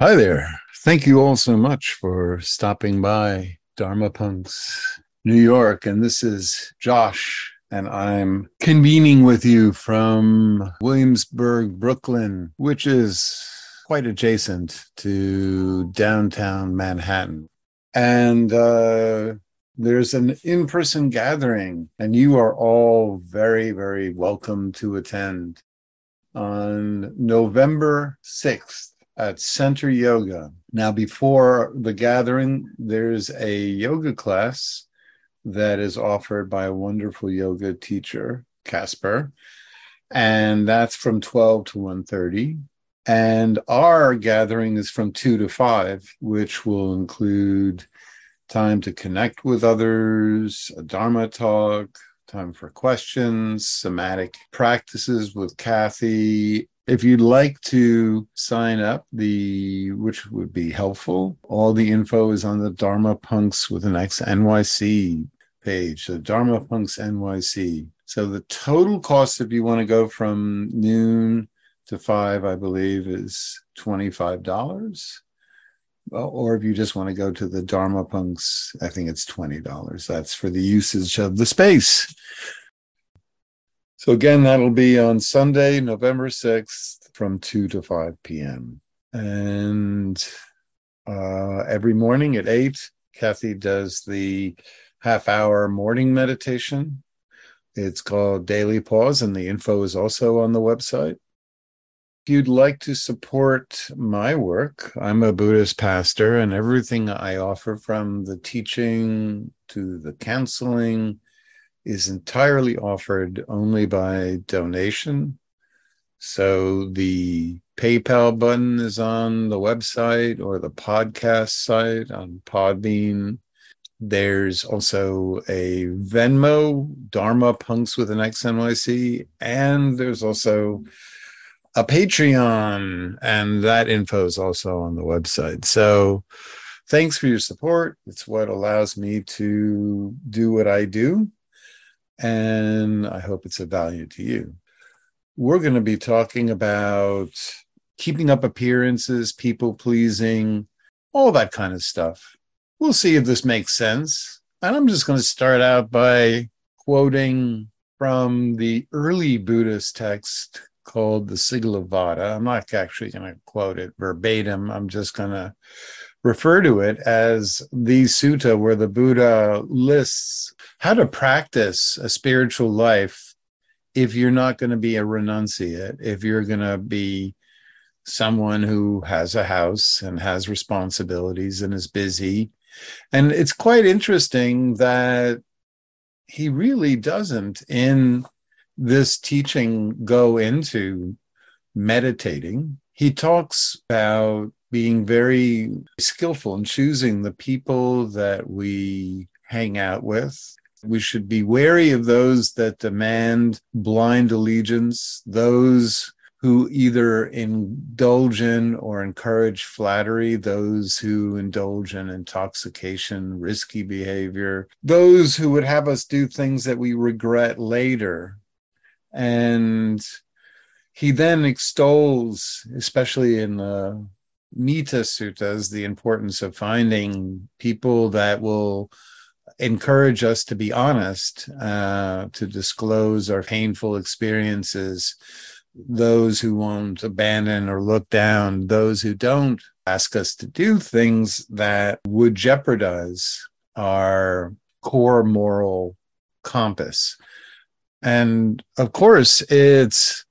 Hi there. Thank you all so much for stopping by Dharma Punx New York. And this is Josh, and I'm convening with you from Williamsburg, Brooklyn, which is quite adjacent to downtown Manhattan. And uh, there's an in person gathering, and you are all very, very welcome to attend on November 6th at Center Yoga. Now, before the gathering, there's a yoga class that is offered by a wonderful yoga teacher, Casper, and that's from 12 to 1:30. And our gathering is from 2 to 5, which will include time to connect with others, a Dharma talk, time for questions, somatic practices with Kathy, if you'd like to sign up, the which would be helpful, all the info is on the Dharma Punx with an X NYC page. So Dharma Punx NYC. So the total cost if you want to go from noon to five, I believe, is twenty-five dollars. Or if you just want to go to the Dharma Punx, I think it's twenty dollars. That's for the usage of the space. So again, that'll be on Sunday, November 6th from 2 to 5 p.m. And uh, every morning at 8, Kathy does the half hour morning meditation. It's called Daily Pause, and the info is also on the website. If you'd like to support my work, I'm a Buddhist pastor, and everything I offer from the teaching to the counseling, is entirely offered only by donation. So the PayPal button is on the website or the podcast site on Podbean. There's also a Venmo, Dharma Punx with an XNYC, and there's also a Patreon, and that info is also on the website. So thanks for your support. It's what allows me to do what I do and I hope it's of value to you. We're going to be talking about keeping up appearances, people pleasing, all that kind of stuff. We'll see if this makes sense. And I'm just going to start out by quoting from the early Buddhist text called the Sigalovada. I'm not actually going to quote it verbatim. I'm just going to refer to it as the sutta where the Buddha lists how to practice a spiritual life if you're not going to be a renunciate, if you're going to be someone who has a house and has responsibilities and is busy. And it's quite interesting that he really doesn't in this teaching go into meditating. He talks about being very skillful in choosing the people that we hang out with. We should be wary of those that demand blind allegiance, those who either indulge in or encourage flattery, those who indulge in intoxication, risky behavior, those who would have us do things that we regret later. And he then extols, especially in the Metta Suttas, the importance of finding people that will encourage us to be honest, uh, to disclose our painful experiences, those who won't abandon or look down, those who don't ask us to do things that would jeopardize our core moral compass. And of course, it's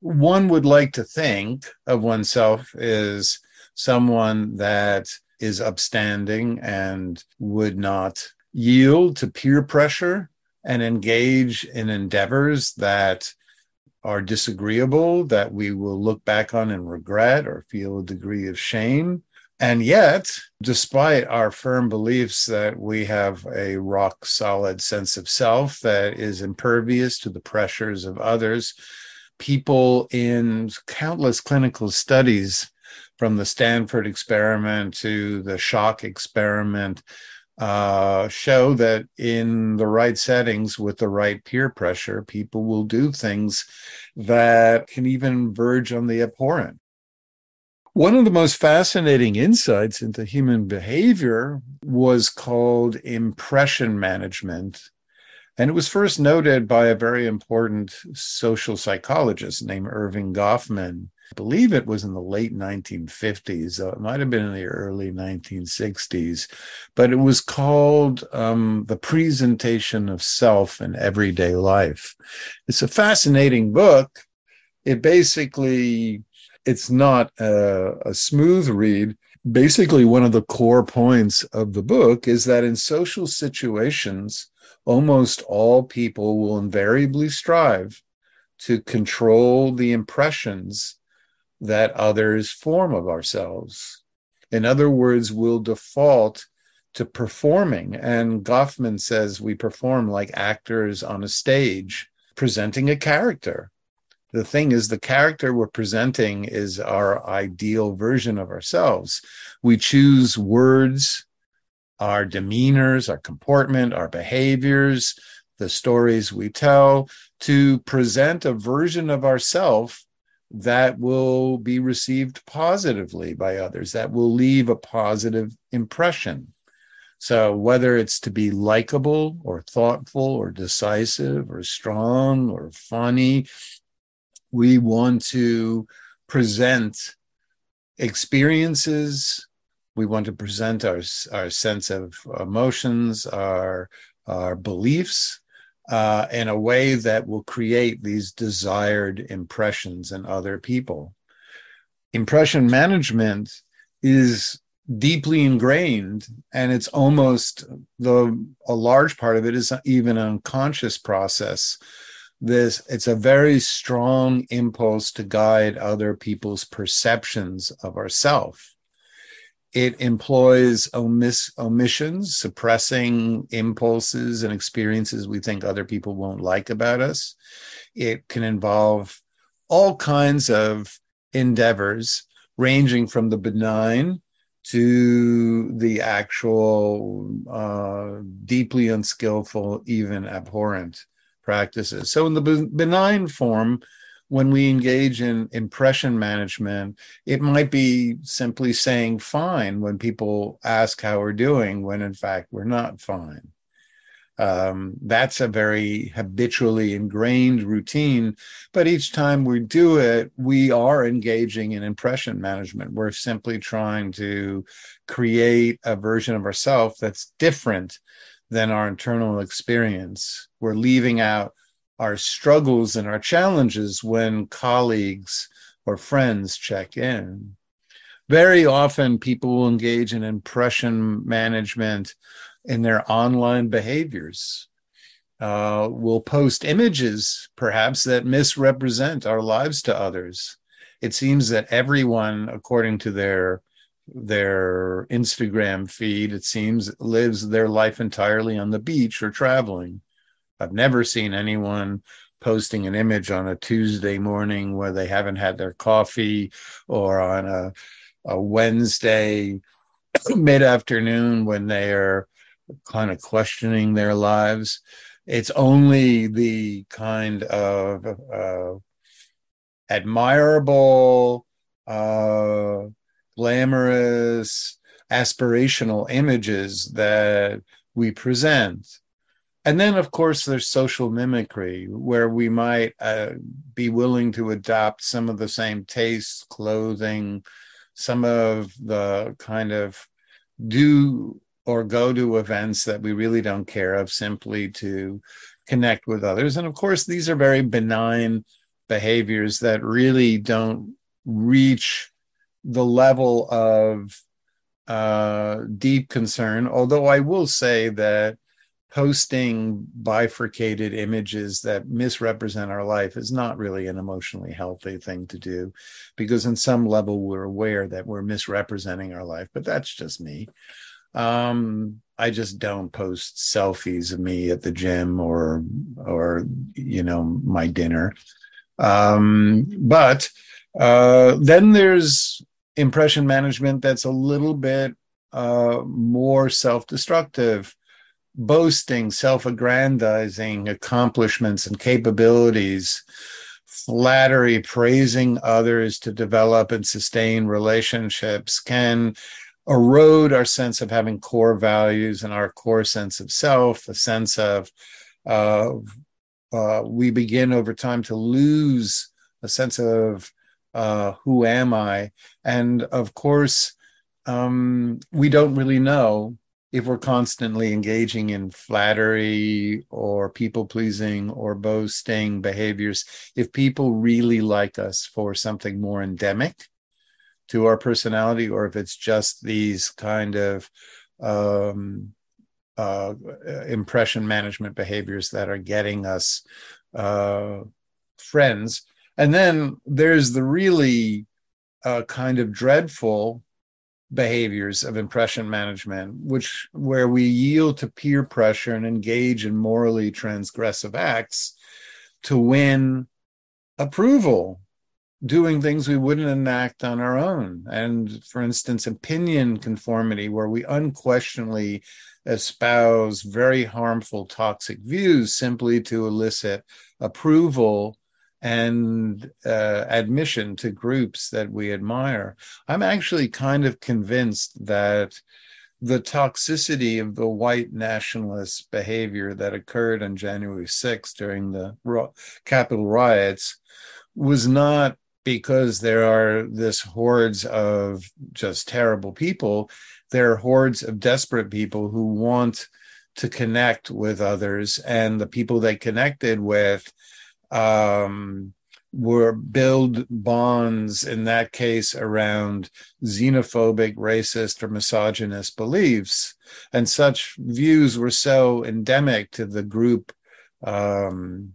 one would like to think of oneself as someone that is upstanding and would not yield to peer pressure and engage in endeavors that are disagreeable, that we will look back on and regret or feel a degree of shame. And yet, despite our firm beliefs that we have a rock solid sense of self that is impervious to the pressures of others, people in countless clinical studies from the Stanford experiment to the shock experiment uh, show that in the right settings with the right peer pressure, people will do things that can even verge on the abhorrent. One of the most fascinating insights into human behavior was called impression management. And it was first noted by a very important social psychologist named Erving Goffman. I believe it was in the late 1950s. Uh, it might have been in the early 1960s, but it was called um, The Presentation of Self in Everyday Life. It's a fascinating book. It basically it's not a, a smooth read. Basically, one of the core points of the book is that in social situations, almost all people will invariably strive to control the impressions that others form of ourselves. In other words, we'll default to performing. And Goffman says we perform like actors on a stage, presenting a character the thing is the character we're presenting is our ideal version of ourselves we choose words our demeanors our comportment our behaviors the stories we tell to present a version of ourself that will be received positively by others that will leave a positive impression so whether it's to be likable or thoughtful or decisive or strong or funny we want to present experiences. We want to present our, our sense of emotions, our, our beliefs, uh, in a way that will create these desired impressions in other people. Impression management is deeply ingrained and it's almost the a large part of it is even an unconscious process this it's a very strong impulse to guide other people's perceptions of ourself it employs omiss, omissions suppressing impulses and experiences we think other people won't like about us it can involve all kinds of endeavors ranging from the benign to the actual uh, deeply unskillful even abhorrent practices. So, in the benign form, when we engage in impression management, it might be simply saying fine when people ask how we're doing, when in fact we're not fine. Um, that's a very habitually ingrained routine. But each time we do it, we are engaging in impression management. We're simply trying to create a version of ourselves that's different than our internal experience. We're leaving out our struggles and our challenges when colleagues or friends check in. Very often, people will engage in impression management in their online behaviors. Uh, will post images, perhaps, that misrepresent our lives to others. It seems that everyone, according to their their Instagram feed, it seems, lives their life entirely on the beach or traveling. I've never seen anyone posting an image on a Tuesday morning where they haven't had their coffee or on a, a Wednesday mid afternoon when they are kind of questioning their lives. It's only the kind of uh, admirable, uh, glamorous, aspirational images that we present. And then, of course, there's social mimicry, where we might uh, be willing to adopt some of the same tastes, clothing, some of the kind of do or go to events that we really don't care of simply to connect with others. And of course, these are very benign behaviors that really don't reach the level of uh, deep concern. Although I will say that posting bifurcated images that misrepresent our life is not really an emotionally healthy thing to do because in some level we're aware that we're misrepresenting our life but that's just me. Um, i just don't post selfies of me at the gym or or you know my dinner. Um, but uh, then there's impression management that's a little bit uh, more self-destructive boasting self-aggrandizing accomplishments and capabilities flattery, praising others to develop and sustain relationships can erode our sense of having core values and our core sense of self, a sense of uh, uh, we begin over time to lose a sense of uh, who am I? And of course, um, we don't really know if we're constantly engaging in flattery or people pleasing or boasting behaviors, if people really like us for something more endemic to our personality, or if it's just these kind of um, uh, impression management behaviors that are getting us uh, friends. And then there's the really uh, kind of dreadful behaviors of impression management which where we yield to peer pressure and engage in morally transgressive acts to win approval doing things we wouldn't enact on our own. And for instance opinion conformity where we unquestionably espouse very harmful toxic views simply to elicit approval and uh, admission to groups that we admire. I'm actually kind of convinced that the toxicity of the white nationalist behavior that occurred on January 6th during the Capitol riots was not because there are this hordes of just terrible people. There are hordes of desperate people who want to connect with others, and the people they connected with um, were build bonds in that case around xenophobic, racist, or misogynist beliefs. And such views were so endemic to the group um,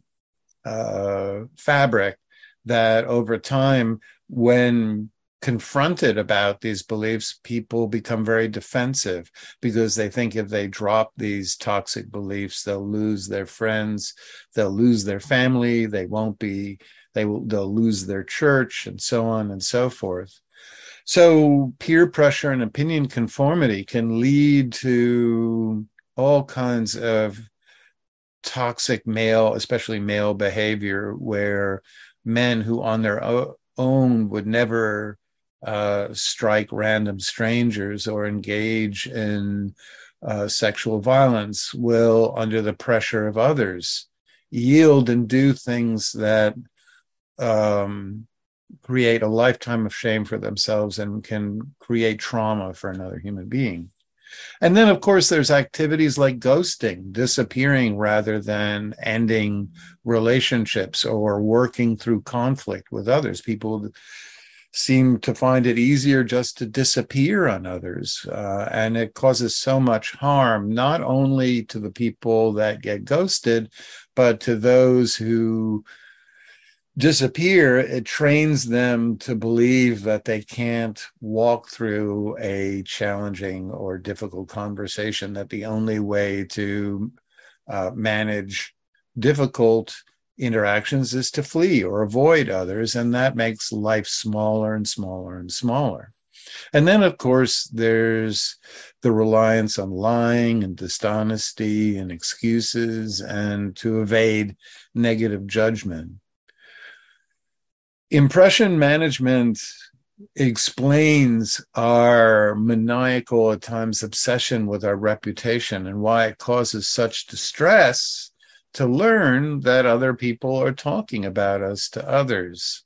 uh, fabric that over time, when confronted about these beliefs, people become very defensive because they think if they drop these toxic beliefs, they'll lose their friends, they'll lose their family, they won't be, they will, they'll lose their church, and so on and so forth. So peer pressure and opinion conformity can lead to all kinds of toxic male, especially male behavior, where men who on their own would never uh, strike random strangers or engage in uh, sexual violence will, under the pressure of others, yield and do things that um, create a lifetime of shame for themselves and can create trauma for another human being. And then, of course, there's activities like ghosting, disappearing rather than ending relationships or working through conflict with others. People seem to find it easier just to disappear on others. Uh, and it causes so much harm, not only to the people that get ghosted, but to those who disappear. It trains them to believe that they can't walk through a challenging or difficult conversation, that the only way to uh, manage difficult interactions is to flee or avoid others. And that makes life smaller and smaller and smaller. And then, of course, there's the reliance on lying and dishonesty and excuses and to evade negative judgment. Impression management explains our maniacal, at times, obsession with our reputation and why it causes such distress to learn that other people are talking about us to others.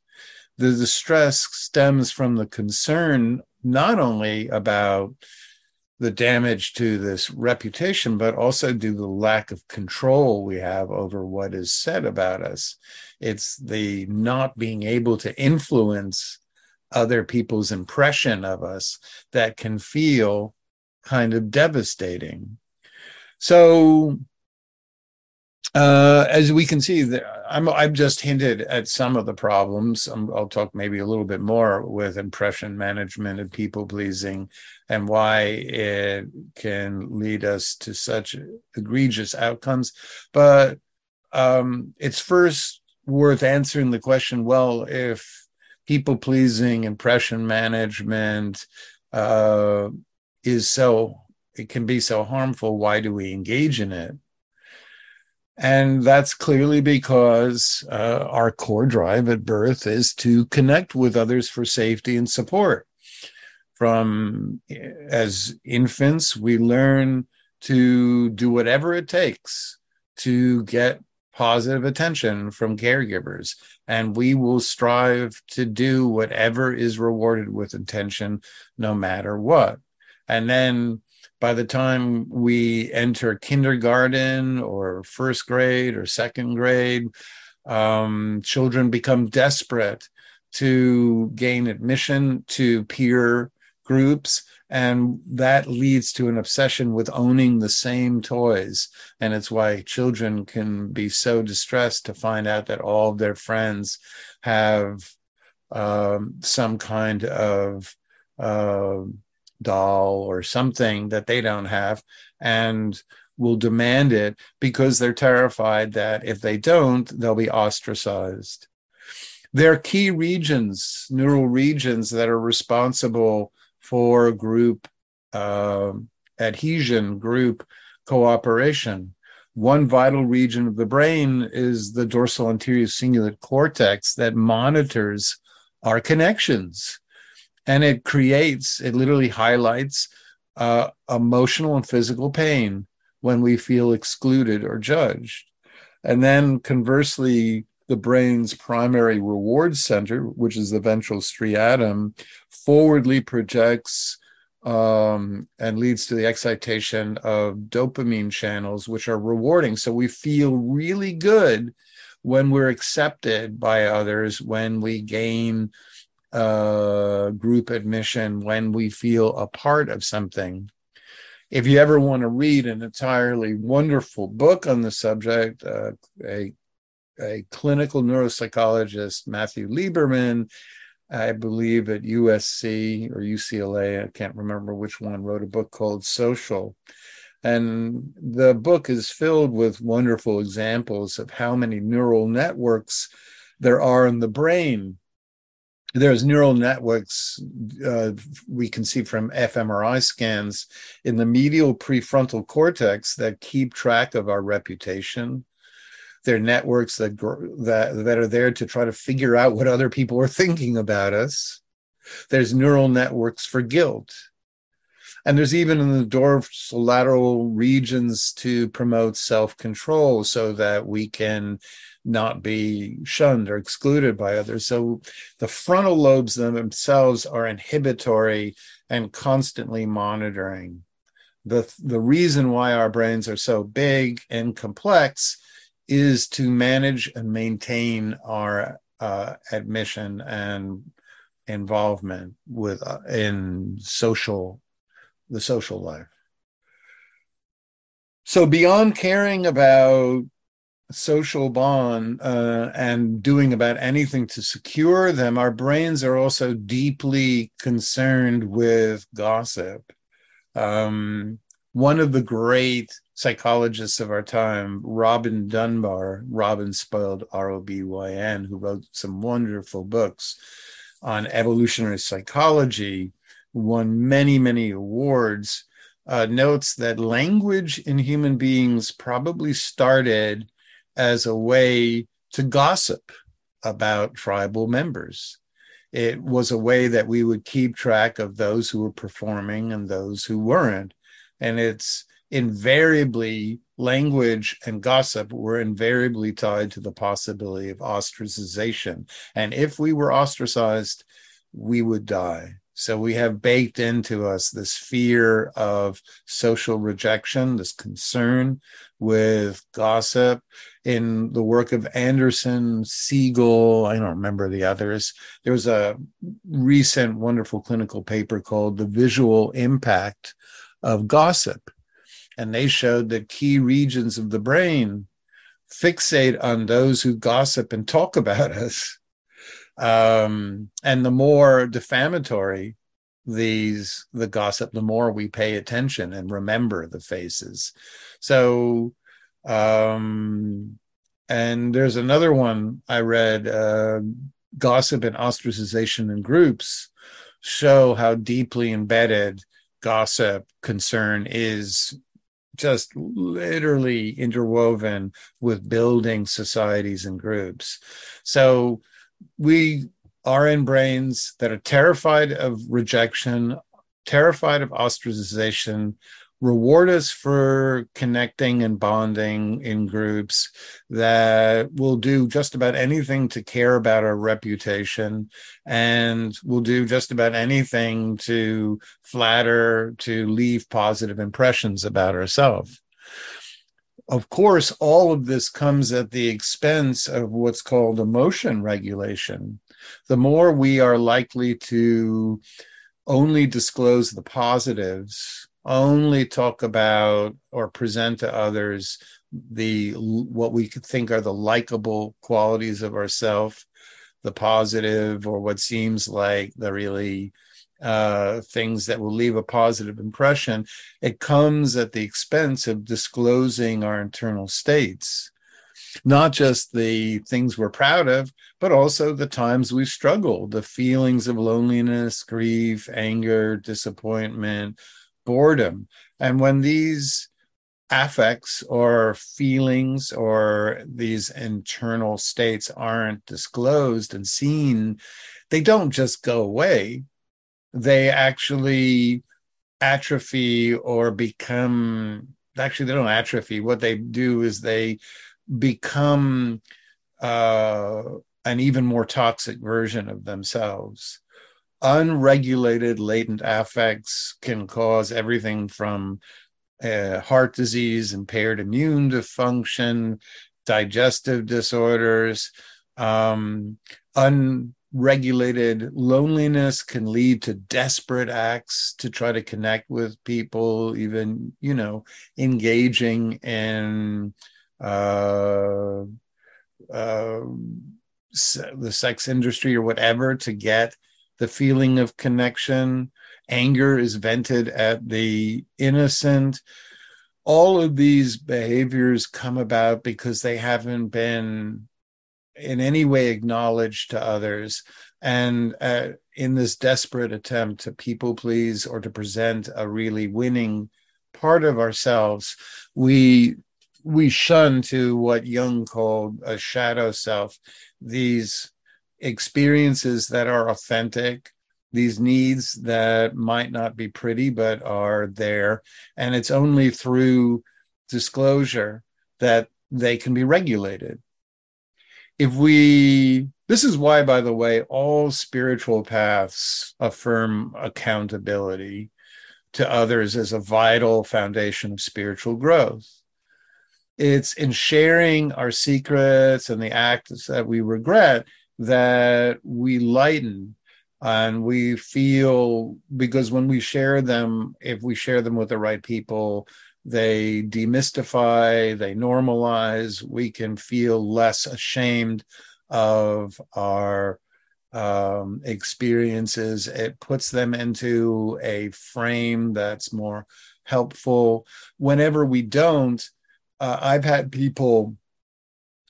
The distress stems from the concern not only about the damage to this reputation, but also due to the lack of control we have over what is said about us. It's the not being able to influence other people's impression of us that can feel kind of devastating. So uh, as we can see, I'm, I've just hinted at some of the problems. i will talk maybe a little bit more with impression management and people pleasing and why it can lead us to such egregious outcomes. But um, it's first worth answering the question well, if people pleasing, impression management uh, is so, it can be so harmful, why do we engage in it? And that's clearly because uh, our core drive at birth is to connect with others for safety and support. From as infants, we learn to do whatever it takes to get positive attention from caregivers. And we will strive to do whatever is rewarded with attention, no matter what. And then by the time we enter kindergarten or first grade or second grade, um, children become desperate to gain admission to peer groups. And that leads to an obsession with owning the same toys. And it's why children can be so distressed to find out that all of their friends have um, some kind of uh, doll or something that they don't have and will demand it because they're terrified that if they don't, they'll be ostracized. There are key regions, neural regions that are responsible for group uh, adhesion, group cooperation. One vital region of the brain is the dorsal anterior cingulate cortex that monitors our connections and it creates it literally highlights uh, emotional and physical pain when we feel excluded or judged. And then conversely the brain's primary reward center which is the ventral striatum forwardly projects um, and leads to the excitation of dopamine channels which are rewarding. So we feel really good when we're accepted by others when we gain uh, group admission when we feel a part of something. If you ever want to read an entirely wonderful book on the subject, uh, a, a clinical neuropsychologist, Matthew Lieberman, I believe at USC or UCLA, I can't remember which one, wrote a book called Social. And the book is filled with wonderful examples of how many neural networks there are in the brain there's neural networks uh, we can see from fMRI scans in the medial prefrontal cortex that keep track of our reputation. They're networks that that that are there to try to figure out what other people are thinking about us. There's neural networks for guilt. And there's even in the dorsolateral regions to promote self control so that we can not be shunned or excluded by others. So the frontal lobes themselves are inhibitory and constantly monitoring. The, the reason why our brains are so big and complex is to manage and maintain our uh, admission and involvement with uh, in social the social life so beyond caring about social bond uh, and doing about anything to secure them, our brains are also deeply concerned with gossip. Um, one of the great psychologists of our time, Robin Dunbar, Robin spelled R O B Y N, who wrote some wonderful books on evolutionary psychology, won many, many awards. Uh, notes that language in human beings probably started as a way to gossip about tribal members. It was a way that we would keep track of those who were performing and those who weren't. And it's invariably language and gossip were invariably tied to the possibility of ostracization. And if we were ostracized, we would die. So we have baked into us this fear of social rejection, this concern with gossip. In the work of Anderson, Siegel, I don't remember the others. There was a recent wonderful clinical paper called The Visual Impact of Gossip. And they showed that key regions of the brain fixate on those who gossip and talk about us um, and the more defamatory these the gossip the more we pay attention and remember the faces so um and there's another one i read uh gossip and ostracization in groups show how deeply embedded gossip concern is just literally interwoven with building societies and groups. So we are in brains that are terrified of rejection, terrified of ostracization, reward us for connecting and bonding in groups that will do just about anything to care about our reputation and will do just about anything to flatter, to leave positive impressions about ourselves. Of course, all of this comes at the expense of what's called emotion regulation. The more we are likely to only disclose the positives only talk about or present to others the what we think are the likable qualities of ourself the positive or what seems like the really uh, things that will leave a positive impression it comes at the expense of disclosing our internal states not just the things we're proud of, but also the times we've struggled, the feelings of loneliness, grief, anger, disappointment, boredom. And when these affects or feelings or these internal states aren't disclosed and seen, they don't just go away. They actually atrophy or become actually they don't atrophy what they do is they become uh, an even more toxic version of themselves unregulated latent affects can cause everything from uh, heart disease, impaired immune function, digestive disorders. Um, unregulated loneliness can lead to desperate acts to try to connect with people, even, you know, engaging in uh, the sex industry or whatever to get the feeling of connection. Anger is vented at the innocent. All of these behaviors come about because they haven't been in any way acknowledged to others. And uh, in this desperate attempt to people please or to present a really winning part of ourselves, we we shun to what Jung called a shadow self, these experiences that are authentic, these needs that might not be pretty but are there. And it's only through disclosure that they can be regulated. If we, this is why, by the way, all spiritual paths affirm accountability to others as a vital foundation of spiritual growth. It's in sharing our secrets and the acts that we regret that we lighten and we feel because when we share them if we share them with the right people they demystify they normalize we can feel less ashamed of our um, experiences. It puts them into a frame that's more helpful. Whenever we don't uh, i've had people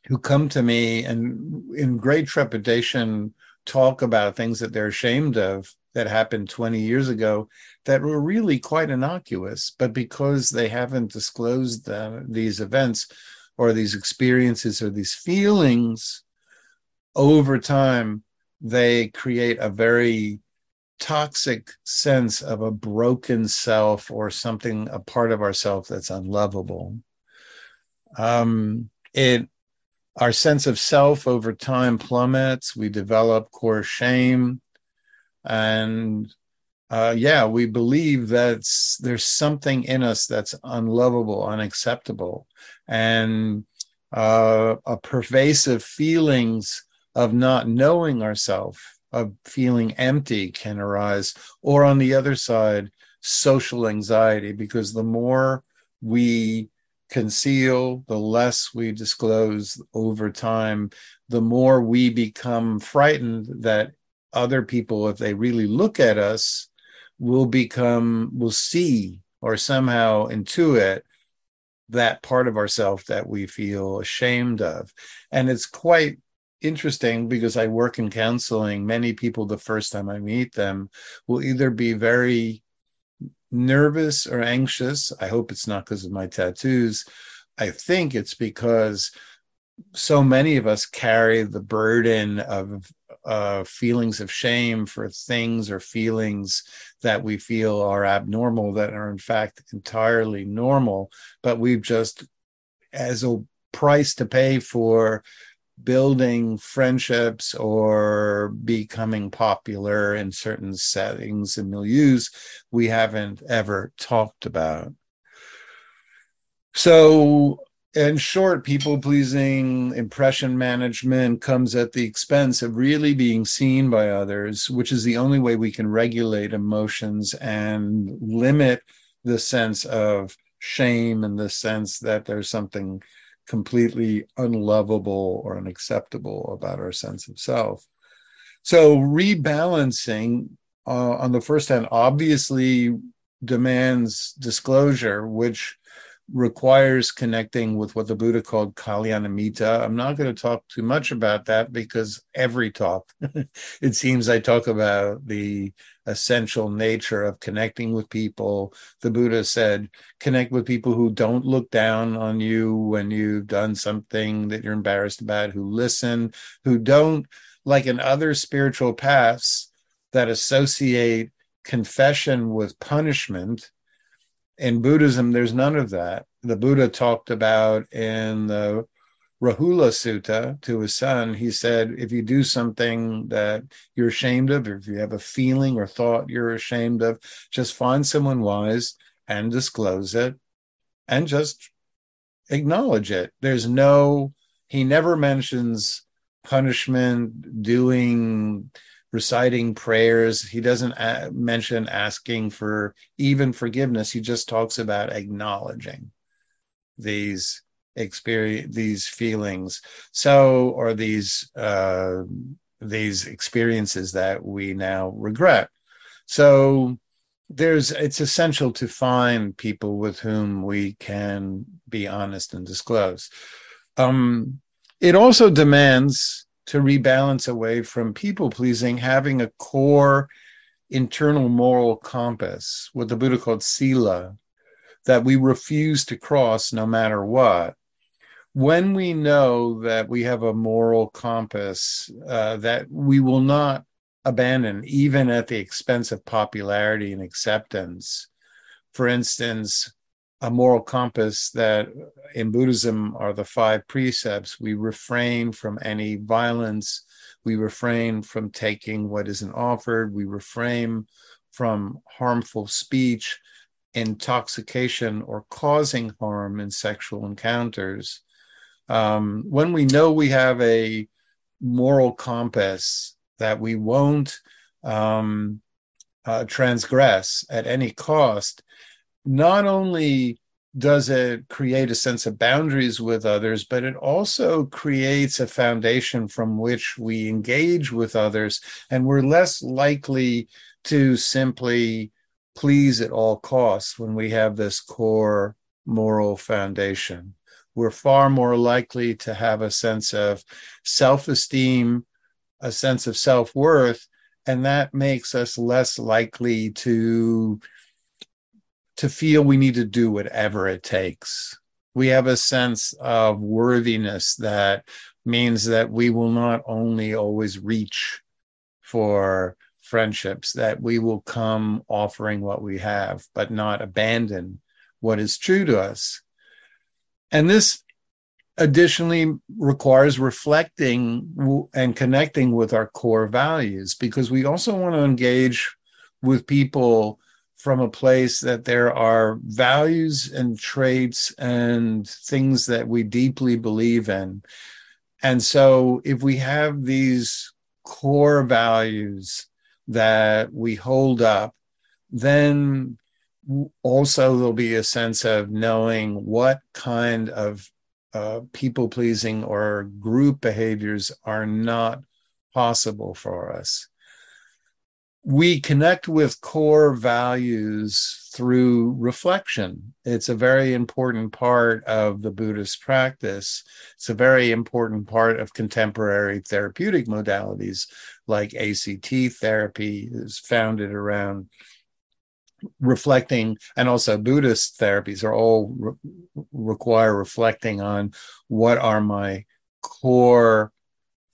who come to me and in great trepidation talk about things that they're ashamed of that happened 20 years ago that were really quite innocuous but because they haven't disclosed these events or these experiences or these feelings over time they create a very toxic sense of a broken self or something a part of ourself that's unlovable um, it our sense of self over time plummets. We develop core shame. And uh, yeah, we believe that there's something in us that's unlovable, unacceptable, and uh, a pervasive feelings of not knowing ourselves, of feeling empty can arise. Or on the other side, social anxiety, because the more we conceal, the less we disclose over time, the more we become frightened that other people, if they really look at us, will become, will see or somehow intuit that part of ourself that we feel ashamed of. And it's quite interesting because I work in counseling. Many people, the first time I meet them, will either be very nervous or anxious, I hope it's not because of my tattoos. I think it's because so many of us carry the burden of uh, feelings of shame for things or feelings that we feel are abnormal that are in fact entirely normal, but we've just, as a price to pay for building friendships or becoming popular in certain settings and milieus we haven't ever talked about. So in short, people pleasing impression management comes at the expense of really being seen by others, which is the only way we can regulate emotions and limit the sense of shame and the sense that there's something completely unlovable or unacceptable about our sense of self. So, rebalancing uh, on the first hand obviously demands disclosure, which requires connecting with what the Buddha called Kalyanamitta. I'm not going to talk too much about that because every talk, it seems I talk about the essential nature of connecting with people. The Buddha said, connect with people who don't look down on you when you've done something that you're embarrassed about, who listen, who don't, like in other spiritual paths that associate confession with punishment in Buddhism, there's none of that. The Buddha talked about in the Rahula Sutta to his son, he said, if you do something that you're ashamed of, if you have a feeling or thought you're ashamed of, just find someone wise and disclose it and just acknowledge it. There's no, he never mentions punishment, doing reciting prayers. He doesn't a- mention asking for even forgiveness. He just talks about acknowledging these experience, these feelings. So, or these uh, these experiences that we now regret. So, there's it's essential to find people with whom we can be honest and disclose. Um, it also demands to rebalance away from people pleasing, having a core internal moral compass, what the Buddha called sila, that we refuse to cross no matter what. When we know that we have a moral compass uh, that we will not abandon, even at the expense of popularity and acceptance. For instance, a moral compass that in Buddhism are the five precepts. We refrain from any violence. We refrain from taking what isn't offered. We refrain from harmful speech, intoxication, or causing harm in sexual encounters. Um, when we know we have a moral compass that we won't um, uh, transgress at any cost, not only does it create a sense of boundaries with others, but it also creates a foundation from which we engage with others. And we're less likely to simply please at all costs when we have this core moral foundation. We're far more likely to have a sense of self esteem, a sense of self worth, and that makes us less likely to to feel we need to do whatever it takes. We have a sense of worthiness that means that we will not only always reach for friendships, that we will come offering what we have, but not abandon what is true to us. And this additionally requires reflecting and connecting with our core values because we also want to engage with people from a place that there are values and traits and things that we deeply believe in. And so, if we have these core values that we hold up, then also there'll be a sense of knowing what kind of uh, people pleasing or group behaviors are not possible for us we connect with core values through reflection. It's a very important part of the Buddhist practice. It's a very important part of contemporary therapeutic modalities like ACT therapy is founded around reflecting and also buddhist therapies are all re- require reflecting on what are my core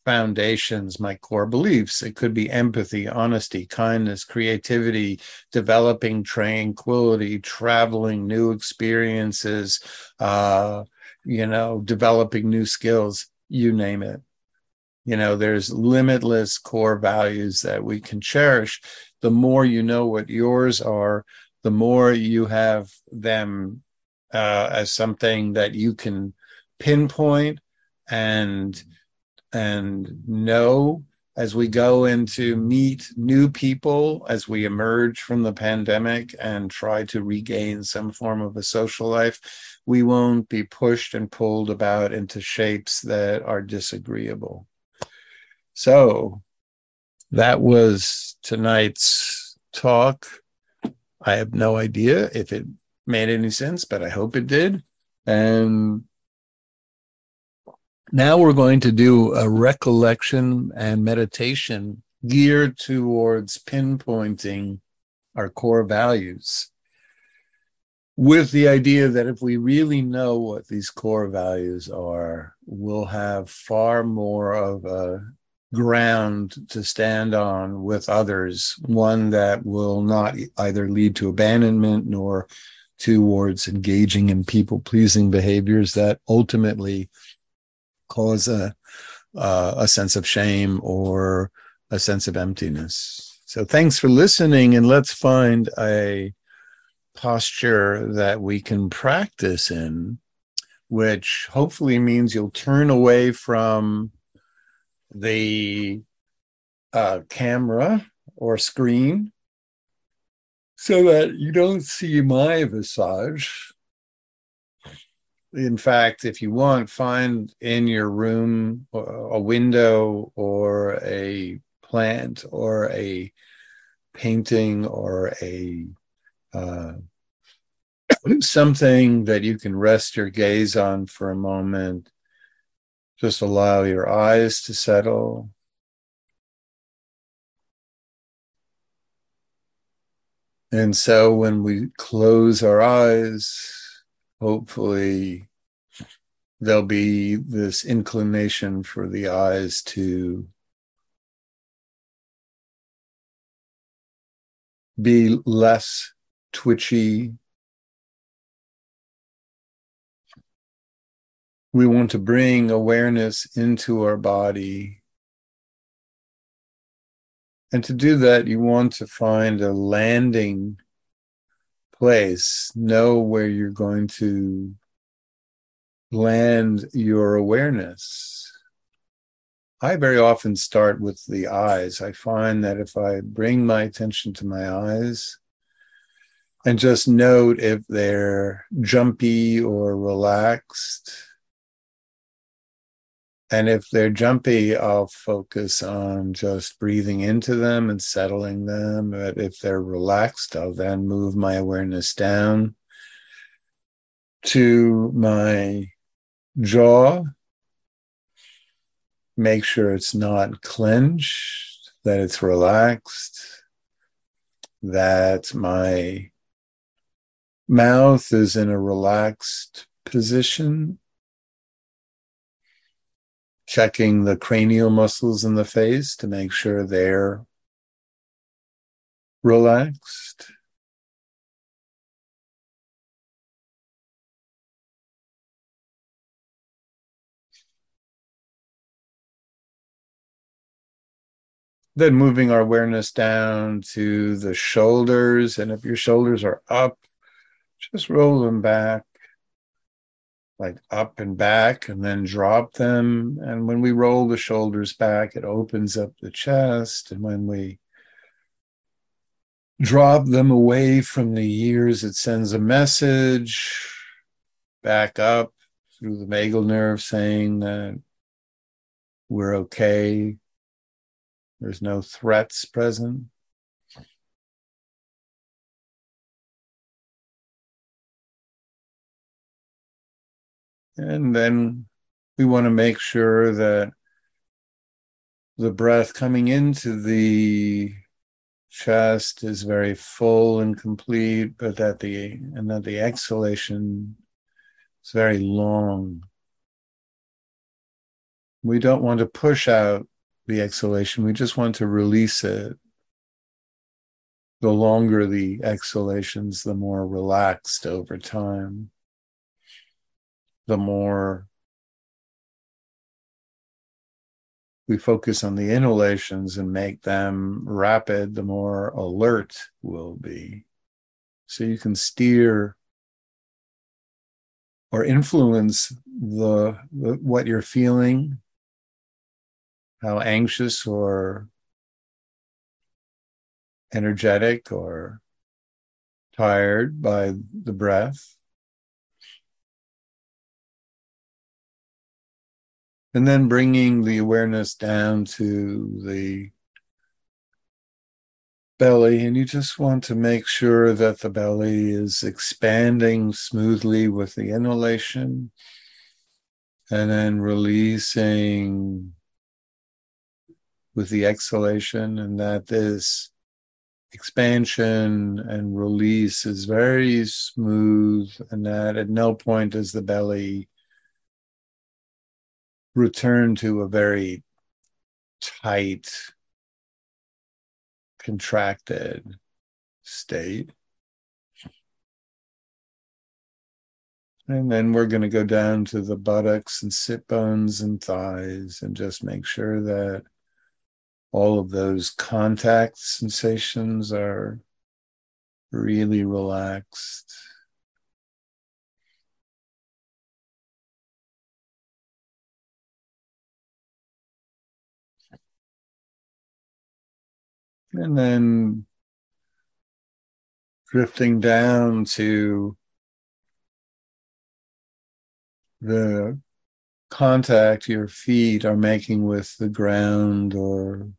foundations my core beliefs. It could be empathy honesty kindness creativity developing tranquility traveling new experiences uh you know developing new skills you name it. You know there's limitless core values that we can cherish the more you know what yours are, the more you have them uh, as something that you can pinpoint and and know as we go into meet new people as we emerge from the pandemic and try to regain some form of a social life we won't be pushed and pulled about into shapes that are disagreeable. So that was tonight's talk. I have no idea if it made any sense, but I hope it did. And now we're going to do a recollection and meditation geared towards pinpointing our core values with the idea that if we really know what these core values are, we'll have far more of a ground to stand on with others, one that will not either lead to abandonment nor towards engaging in people pleasing behaviors that ultimately cause a, uh, a sense of shame or a sense of emptiness. So thanks for listening, and let's find a posture that we can practice in, which hopefully means you'll turn away from the uh, camera or screen so that you don't see my visage. In fact, if you want, find in your room a window or a plant or a painting or a uh, something that you can rest your gaze on for a moment just allow your eyes to settle. And so when we close our eyes, hopefully there'll be this inclination for the eyes to be less twitchy, we want to bring awareness into our body. And to do that, you want to find a landing place, know where you're going to land your awareness. I very often start with the eyes. I find that if I bring my attention to my eyes and just note if they're jumpy or relaxed, and if they're jumpy, I'll focus on just breathing into them and settling them. But if they're relaxed, I'll then move my awareness down to my jaw. Make sure it's not clenched, that it's relaxed, that my mouth is in a relaxed position checking the cranial muscles in the face to make sure they're relaxed. Then moving our awareness down to the shoulders. And if your shoulders are up, just roll them back like up and back and then drop them. And when we roll the shoulders back, it opens up the chest. And when we drop them away from the ears, it sends a message back up through the vagal nerve saying that we're okay. There's no threats present. And then we want to make sure that the breath coming into the chest is very full and complete, but that the and that the exhalation is very long. We don't want to push out the exhalation, we just want to release it. The longer the exhalations, the more relaxed over time, the more we focus on the inhalations and make them rapid, the more alert we'll be. So you can steer or influence the, the what you're feeling, how anxious or energetic or tired by the breath. And then bringing the awareness down to the belly, and you just want to make sure that the belly is expanding smoothly with the inhalation. And then releasing with the exhalation, and that this expansion and release is very smooth, and that at no point does the belly return to a very tight, contracted state. And then we're going to go down to the buttocks and sit bones and thighs and just make sure that all of those contact sensations are really relaxed. And then drifting down to the contact your feet are making with the ground or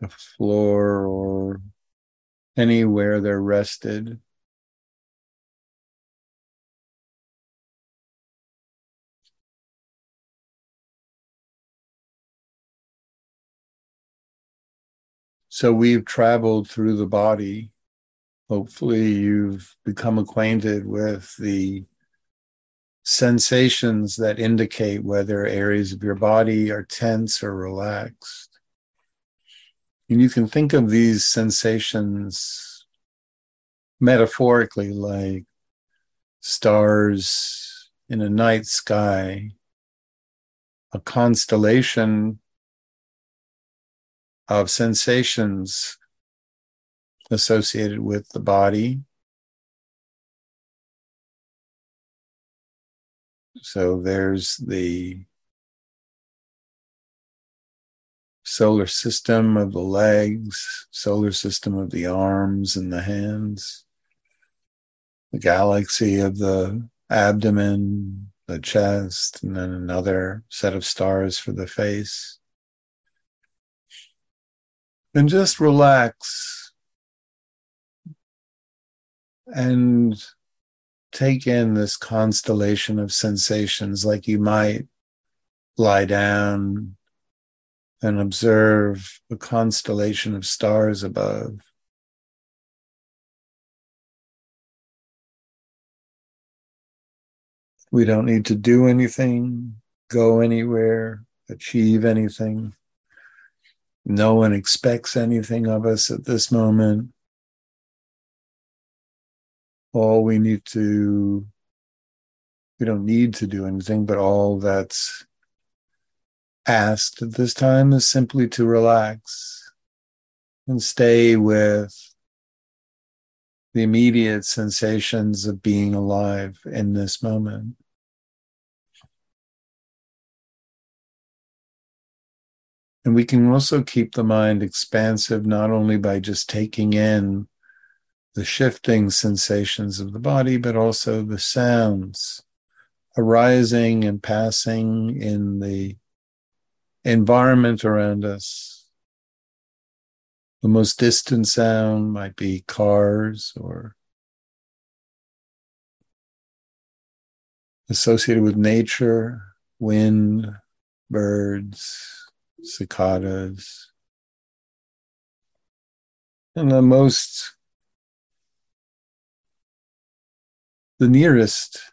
the floor or anywhere they're rested. So we've traveled through the body. Hopefully, you've become acquainted with the sensations that indicate whether areas of your body are tense or relaxed. And you can think of these sensations metaphorically like stars in a night sky, a constellation of sensations associated with the body. So there's the solar system of the legs, solar system of the arms and the hands, the galaxy of the abdomen, the chest, and then another set of stars for the face and just relax and take in this constellation of sensations like you might lie down and observe a constellation of stars above. We don't need to do anything, go anywhere, achieve anything. No one expects anything of us at this moment. All we need to, we don't need to do anything, but all that's asked at this time is simply to relax and stay with the immediate sensations of being alive in this moment. And we can also keep the mind expansive not only by just taking in the shifting sensations of the body, but also the sounds arising and passing in the environment around us. The most distant sound might be cars or associated with nature, wind, birds cicadas, And the most, the nearest,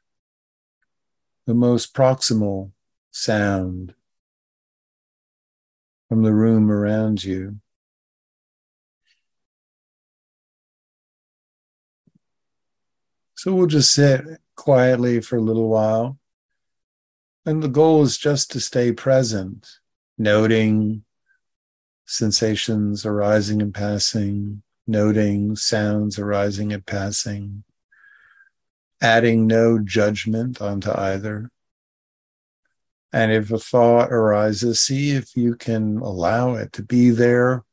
the most proximal sound from the room around you. So we'll just sit quietly for a little while. And the goal is just to stay present, noting sensations arising and passing, noting sounds arising and passing, adding no judgment onto either. And if a thought arises, see if you can allow it to be there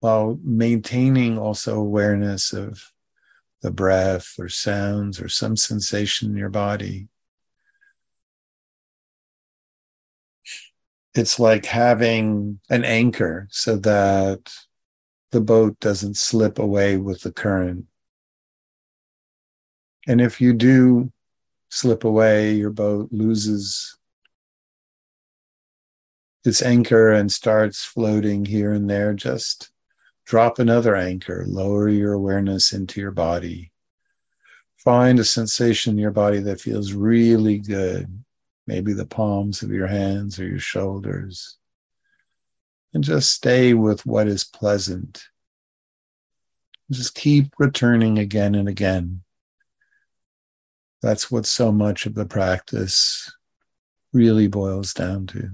while maintaining also awareness of the breath or sounds or some sensation in your body. It's like having an anchor so that the boat doesn't slip away with the current. And if you do slip away, your boat loses its anchor and starts floating here and there. Just drop another anchor, lower your awareness into your body. Find a sensation in your body that feels really good, maybe the palms of your hands or your shoulders. And just stay with what is pleasant. Just keep returning again and again. That's what so much of the practice really boils down to.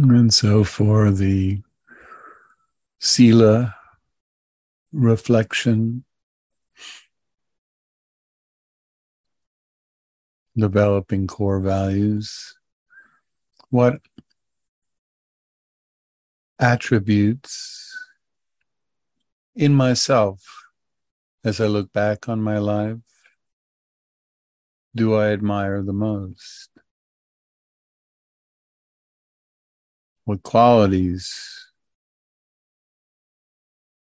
And so for the Sila reflection, developing core values, what attributes in myself as I look back on my life do I admire the most? What qualities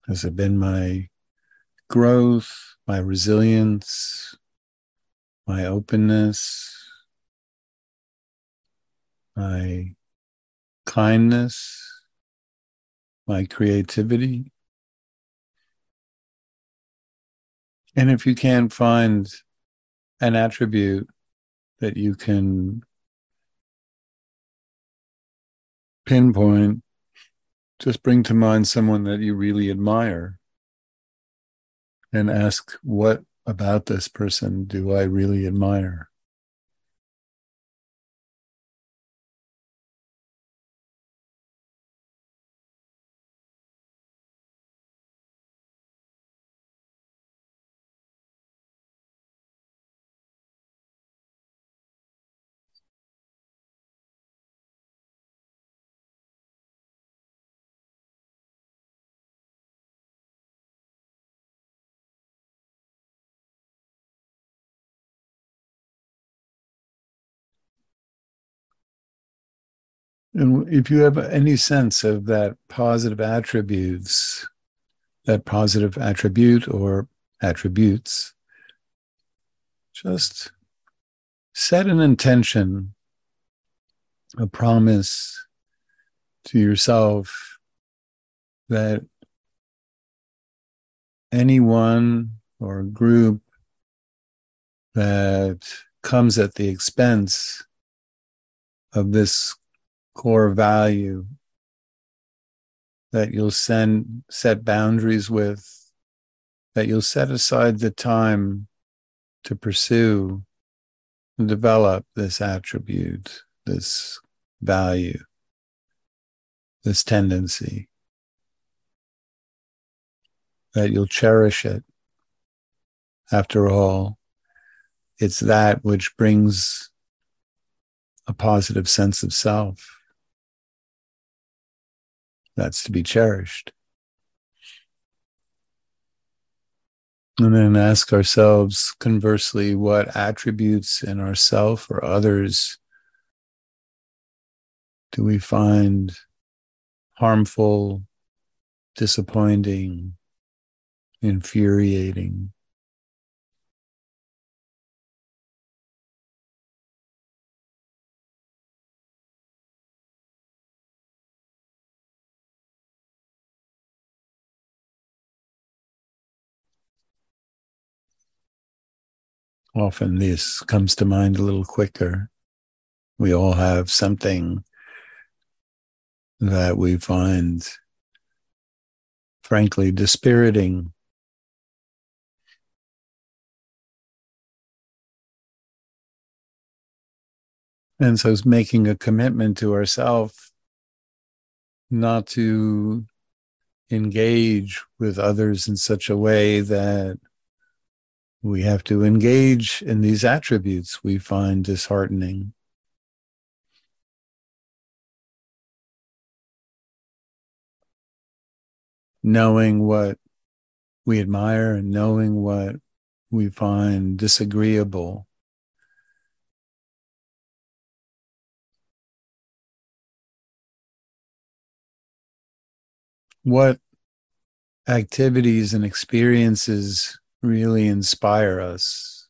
has it been my growth, my resilience, my openness, my kindness, my creativity? And if you can't find an attribute that you can pinpoint, just bring to mind someone that you really admire and ask, what about this person do I really admire? And if you have any sense of that positive attributes, that positive attribute or attributes, just set an intention, a promise to yourself that anyone or group that comes at the expense of this core value that you'll send set boundaries with that you'll set aside the time to pursue and develop this attribute this value this tendency. That you'll cherish it. After all it's that which brings a positive sense of self that's to be cherished. And then ask ourselves conversely what attributes in ourself or others do we find harmful, disappointing, infuriating? Often this comes to mind a little quicker. We all have something that we find, frankly, dispiriting. And so it's making a commitment to ourselves not to engage with others in such a way that we have to engage in these attributes we find disheartening. Knowing what we admire and knowing what we find disagreeable. What activities and experiences really inspire us.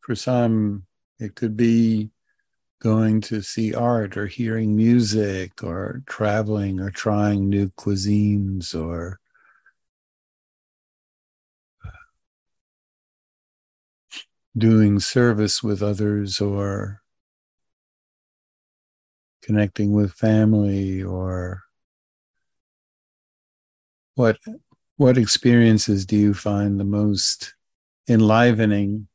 For some, it could be going to see art or hearing music or traveling or trying new cuisines or uh, doing service with others or connecting with family or what what experiences do you find the most enlivening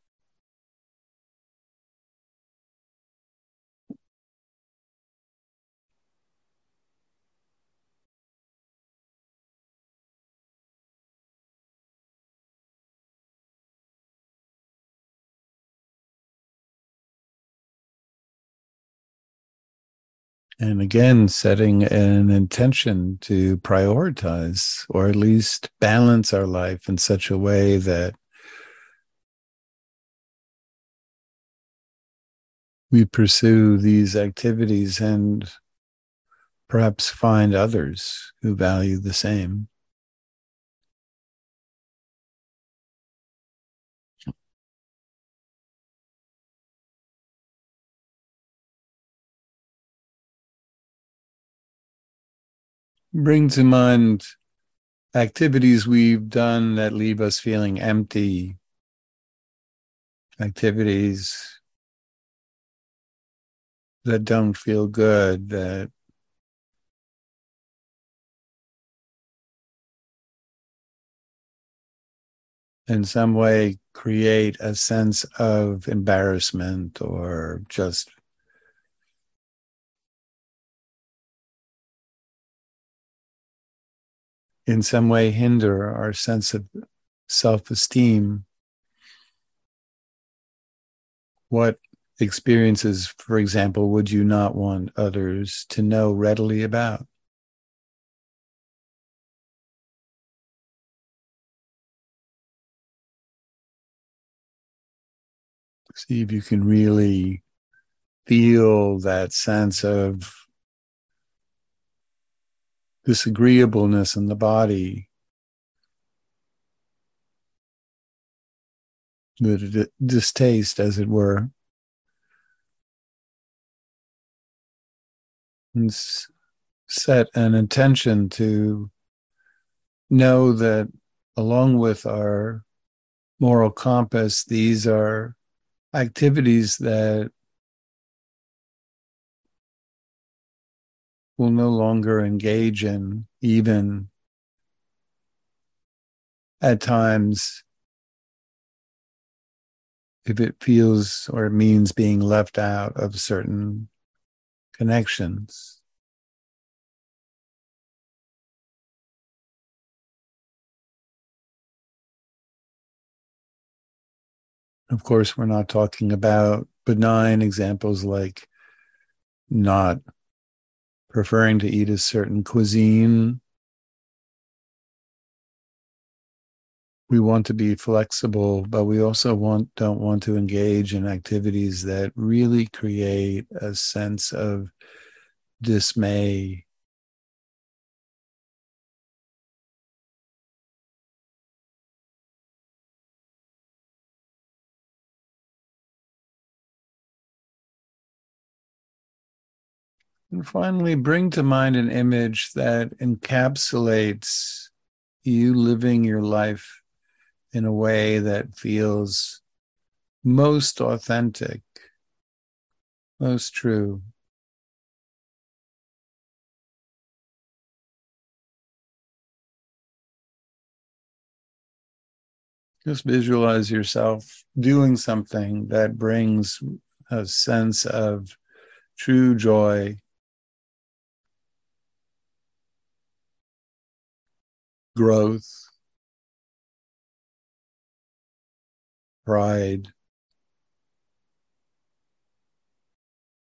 And again, setting an intention to prioritize or at least balance our life in such a way that we pursue these activities and perhaps find others who value the same. Bring to mind activities we've done that leave us feeling empty, activities that don't feel good, that in some way create a sense of embarrassment or just in some way hinder our sense of self esteem. What experiences, for example, would you not want others to know readily about? See if you can really feel that sense of disagreeableness in the body, the distaste, as it were. And set an intention to know that along with our moral compass, these are activities that will no longer engage in, even at times if it feels or it means being left out of certain connections. Of course, we're not talking about benign examples like not preferring to eat a certain cuisine. We want to be flexible, but we also want don't want to engage in activities that really create a sense of dismay And finally, bring to mind an image that encapsulates you living your life in a way that feels most authentic, most true. Just visualize yourself doing something that brings a sense of true joy growth, pride,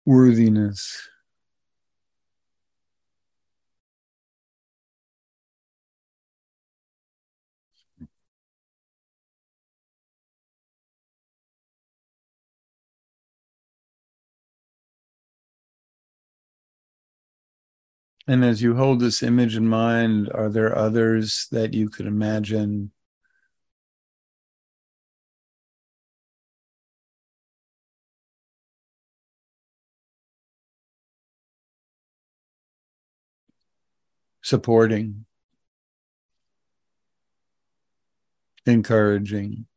worthiness. And as you hold this image in mind, are there others that you could imagine supporting, encouraging?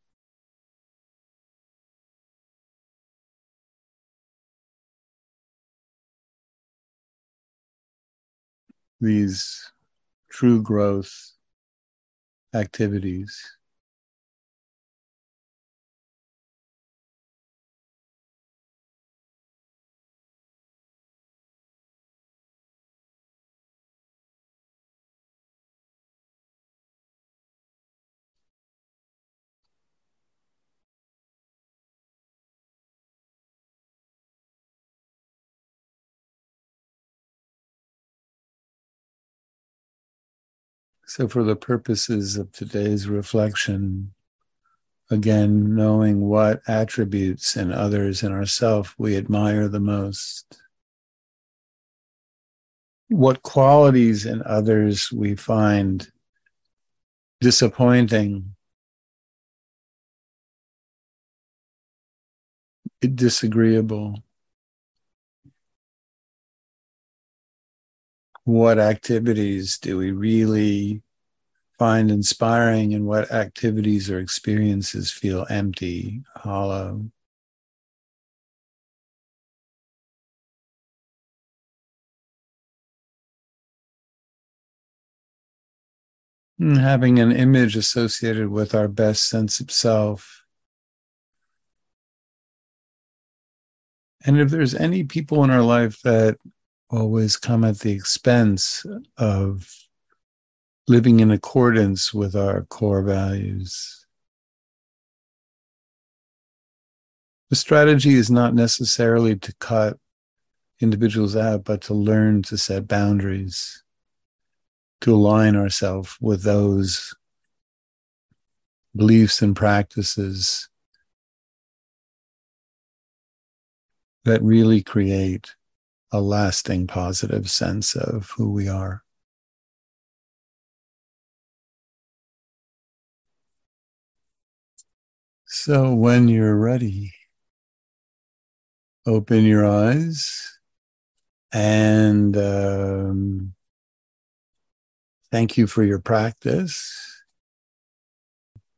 These true growth activities. So, for the purposes of today's reflection, again, knowing what attributes in others and ourself we admire the most, what qualities in others we find disappointing, disagreeable. What activities do we really find inspiring, and what activities or experiences feel empty, hollow? And having an image associated with our best sense of self. And if there's any people in our life that always come at the expense of living in accordance with our core values, the strategy is not necessarily to cut individuals out, but to learn to set boundaries to align ourselves with those beliefs and practices that really create a lasting positive sense of who we are. So, when you're ready, open your eyes and um, Thank you for your practice.